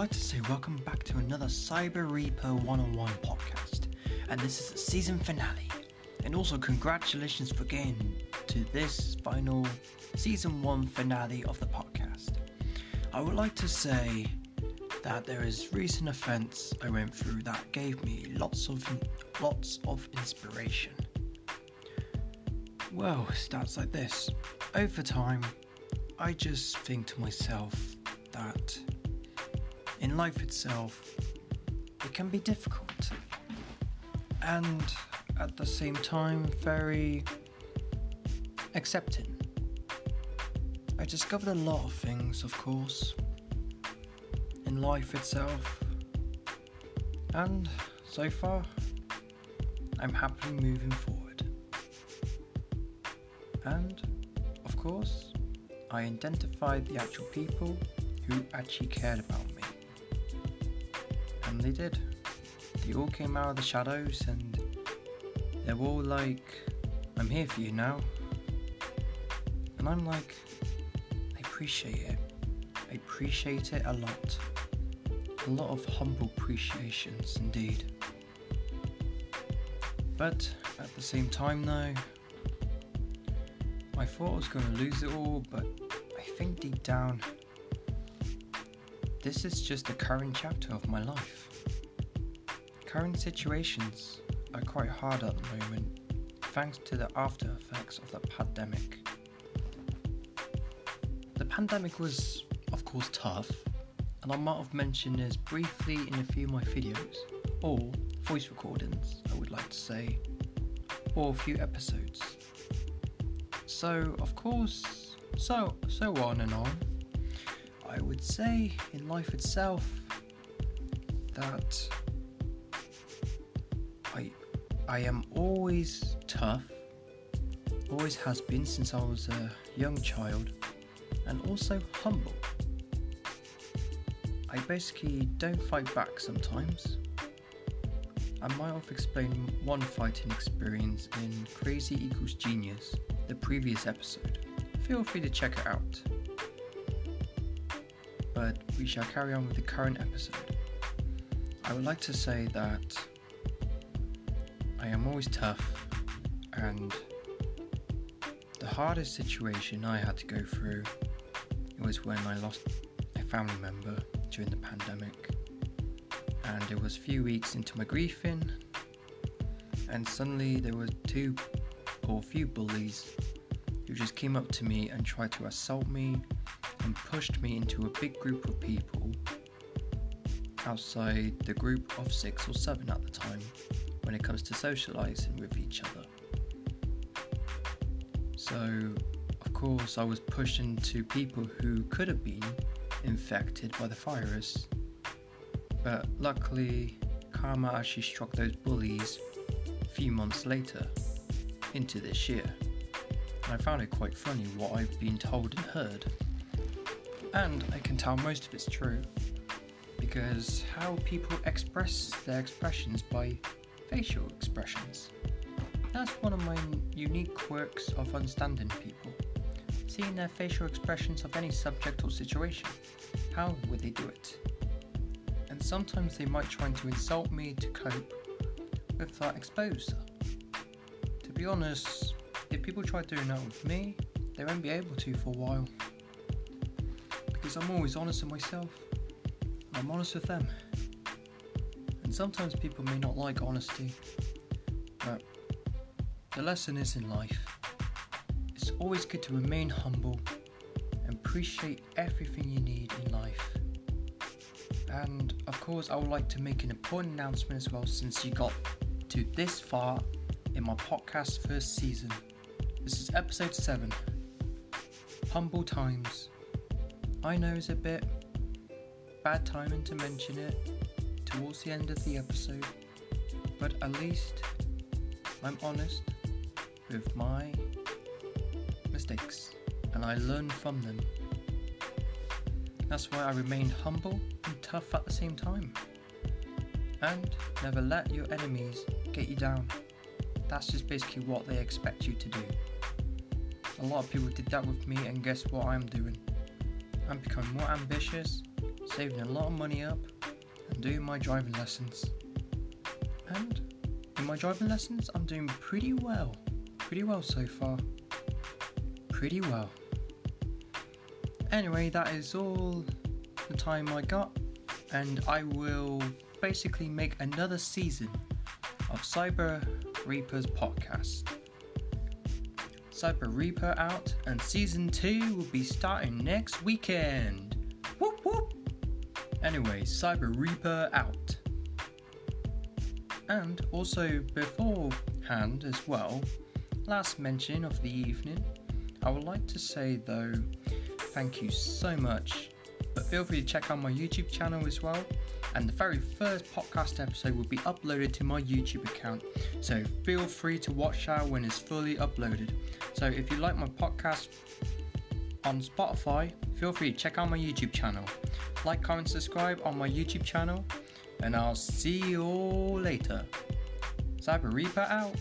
like to say welcome back to another Cyber Reaper 101 podcast. And this is the season finale. And also, congratulations for getting to this final season 1 finale of the podcast. I would like to say that there is recent offence I went through that gave me lots of lots of inspiration. Well, it starts like this. Over time, I just think to myself in life itself, it can be difficult and at the same time very accepting. I discovered a lot of things, of course, in life itself, and so far, I'm happily moving forward. And, of course, I identified the actual people who actually cared about me. They did. They all came out of the shadows and they were all like, I'm here for you now. And I'm like, I appreciate it. I appreciate it a lot. A lot of humble appreciations indeed. But at the same time, though, I thought I was going to lose it all, but I think deep down, this is just the current chapter of my life. Current situations are quite hard at the moment, thanks to the after effects of the pandemic. The pandemic was, of course, tough, and I might have mentioned this briefly in a few of my videos, or voice recordings, I would like to say, or a few episodes. So, of course, so so on and on. I would say in life itself that I am always tough, always has been since I was a young child, and also humble. I basically don't fight back sometimes. I might have explained one fighting experience in Crazy Equals Genius, the previous episode. Feel free to check it out. But we shall carry on with the current episode. I would like to say that I am always tough, and the hardest situation I had to go through was when I lost a family member during the pandemic. And it was a few weeks into my grieving, and suddenly there were two or a few bullies who just came up to me and tried to assault me and pushed me into a big group of people outside the group of six or seven at the time when it comes to socializing with each other. So, of course, I was pushed into people who could have been infected by the virus, but luckily, karma actually struck those bullies a few months later into this year. And I found it quite funny what I've been told and heard. And I can tell most of it's true because how people express their expressions by facial expressions. That's one of my unique quirks of understanding people. Seeing their facial expressions of any subject or situation. How would they do it? And sometimes they might try to insult me to cope with that exposure. To be honest, if people try doing that with me, they won't be able to for a while. Because I'm always honest with myself. I'm honest with them. Sometimes people may not like honesty, but the lesson is in life. It's always good to remain humble and appreciate everything you need in life. And of course, I would like to make an important announcement as well since you got to this far in my podcast first season. This is episode 7 Humble Times. I know it's a bit bad timing to mention it towards the end of the episode, but at least I'm honest with my mistakes and I learn from them. That's why I remain humble and tough at the same time. And never let your enemies get you down. That's just basically what they expect you to do. A lot of people did that with me, and guess what I'm doing? I'm becoming more ambitious, saving a lot of money up, doing my driving lessons. And in my driving lessons, I'm doing pretty well. Pretty well so far. Pretty well. Anyway, that is all the time I got, and I will basically make another season of Cyber Reaper's podcast. Cyber Reaper out, and season 2 will be starting next weekend. Whoop whoop! Anyway, Cyber Reaper out. And also beforehand as well, last mention of the evening, I would like to say though, thank you so much. But feel free to check out my YouTube channel as well. And the very first podcast episode will be uploaded to my YouTube account. So feel free to watch out when it's fully uploaded. So if you like my podcast on Spotify, feel free to check out my YouTube channel. Like, comment, subscribe on my YouTube channel. And I'll see you all later. Cyber Reaper out.